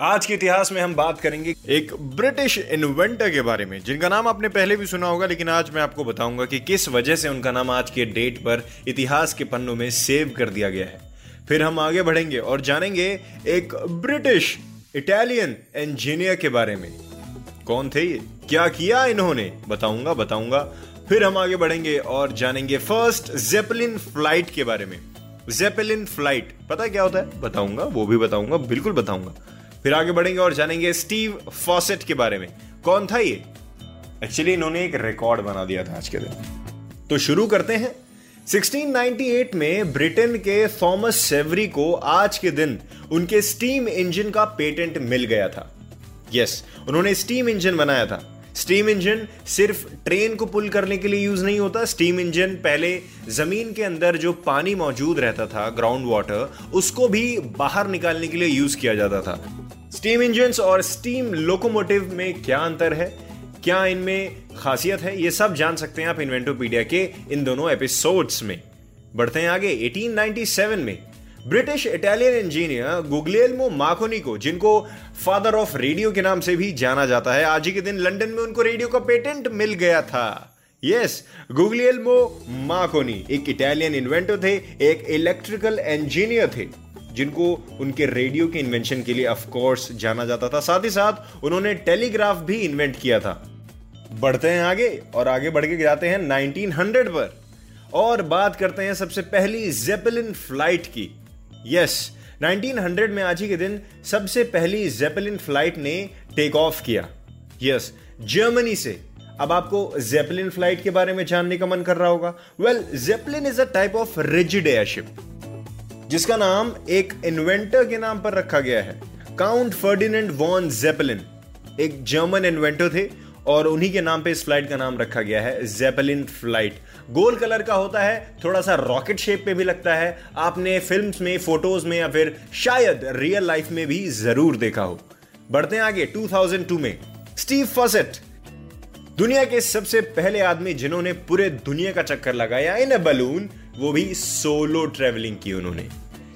आज के इतिहास में हम बात करेंगे एक ब्रिटिश इन्वेंटर के बारे में, जिनका नाम आपने पहले भी सुना होगा, लेकिन आज मैं आपको बताऊँगा कि किस वजह से उनका नाम आज के डेट पर इतिहास के पन्नों में सेव कर दिया गया है। फिर हम आगे बढ़ेंगे और जानेंगे एक ब्रिटिश इटालियन इंजीनियर के बारे में। कौन थे ये? क्या किया इन्होंने? बताऊँगा बताऊँगा। फिर हम आगे बढ़ेंगे और जानेंगे फ़र्स्ट जेपलिन फ़्लाइट के बारे में। जेपलिन फ़्लाइट पता क्या होता है? बताऊँगा, वो भी बताऊँगा, बिल्कुल बताऊँगा। फिर आगे बढ़ेंगे और जानेंगे स्टीव फॉसेट के बारे में। कौन था ये? एक्चुअली इन्होंने एक रिकॉर्ड बना दिया था आज के दिन। तो शुरू करते हैं। 1698 में ब्रिटेन के थॉमस सेवरी को आज के दिन उनके स्टीम इंजन का पेटेंट मिल गया था। यस yes, उन्होंने स्टीम इंजन बनाया था। स्टीम इंजन सिर्फ़ ट्रेन को पुल करने के लिए यूज़ नहीं होता। स्टीम इंजन पहले ज़मीन के अंदर जो पानी मौजूद रहता था ग्राउंड वाटर उसको भी बाहर निकालने के लिए यूज़ किया जाता था। स्टीम इंजन और स्टीम लोकोमोटिव में क्या अंतर है? क्या इनमें खासियत है? ये सब जान सकते हैं आप इन्वेंटोपीडिया के इन दोनों एपिसोड्स में। बढ़ते हैं आगे 1897 में। British Italian engineer Guglielmo Marconi को जिनको फादर ऑफ़ रेडियो के नाम से भी जाना जाता है, आज ही के दिन लंदन में उनको रेडियो का पेटेंट मिल गया था। यस गुगलियल्मो मार्कोनी एक इटालियन इन्वेंटर थे, एक इलेक्ट्रिकल इंजीनियर थे, जिनको उनके रेडियो के इन्वेंशन के लिए ऑफ़ कोर्स जाना जाता था। साथ ही साथ उन्होंने टेलीग्राफ भी इन्वेंट किया था। बढ़ते हैं आगे, और आगे बढ़ के जाते हैं 1900 पर। और बात करते हैं सबसे पहली जेपेलिन फ़्लाइट की। यस 1900 में आज ही के दिन सबसे पहली जेपलिन फ़्लाइट ने टेक ऑफ़ किया। यस जर्मनी से। अब आपको जेपलिन फ़्लाइट के बारे में जानने का मन कर रहा होगा। Well zeppelin is a type of rigid airship जिसका नाम एक इन्वेंटर के नाम पर रखा गया है। काउंट फर्डिनेंड वॉन जेपलिन एक जर्मन इन्वेंटर थे। और उन्हीं के नाम पे इस फ़्लाइट का नाम रखा गया है जेपलिन फ़्लाइट गोल कलर का होता है, थोड़ा सा रॉकेट शेप पे भी लगता है। आपने फिल्म्स में, फ़ोटोज़ में या फिर शायद रियल लाइफ में भी ज़रूर देखा हो। बढ़ते हैं आगे 2002 में। स्टीव फॉसेट, दुनिया के सबसे पहले आदमी जिन्होंने पूरे दुनिया का चक्कर लगाया इन बलून, वो भी सोलो ट्रेवलिंग की उन्होंने।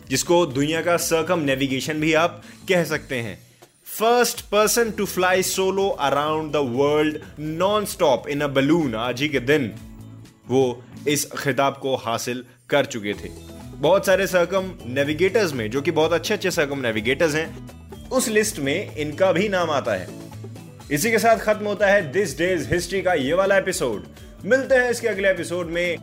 जिसको दुनिया का सर्कम नेविगेशन भी आप कह सकते हैं। First person to fly solo around the world non stop in a balloon आज ही के दिन, वो इस खिताब को हासिल कर चुके थे। बहुत सारे सरकम नेविगेटर्स में, जो कि बहुत अच्छे अच्छे सरकम नेविगेटर्स हैं, उस लिस्ट में इनका भी नाम आता है। इसी के साथ खत्म होता है दिस डेज़ हिस्ट्री का ये वाला एपिसोड मिलते हैं इसके अगले एपिसोड में।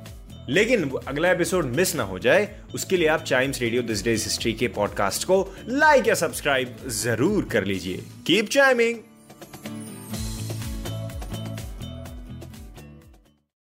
लेकिन अगला एपिसोड मिस ना हो जाए, उसके लिए आप Chimes radio this day's history के पॉडकास्ट को लाइक या सब्सक्राइब ज़रूर कर लीजिए। Keep chiming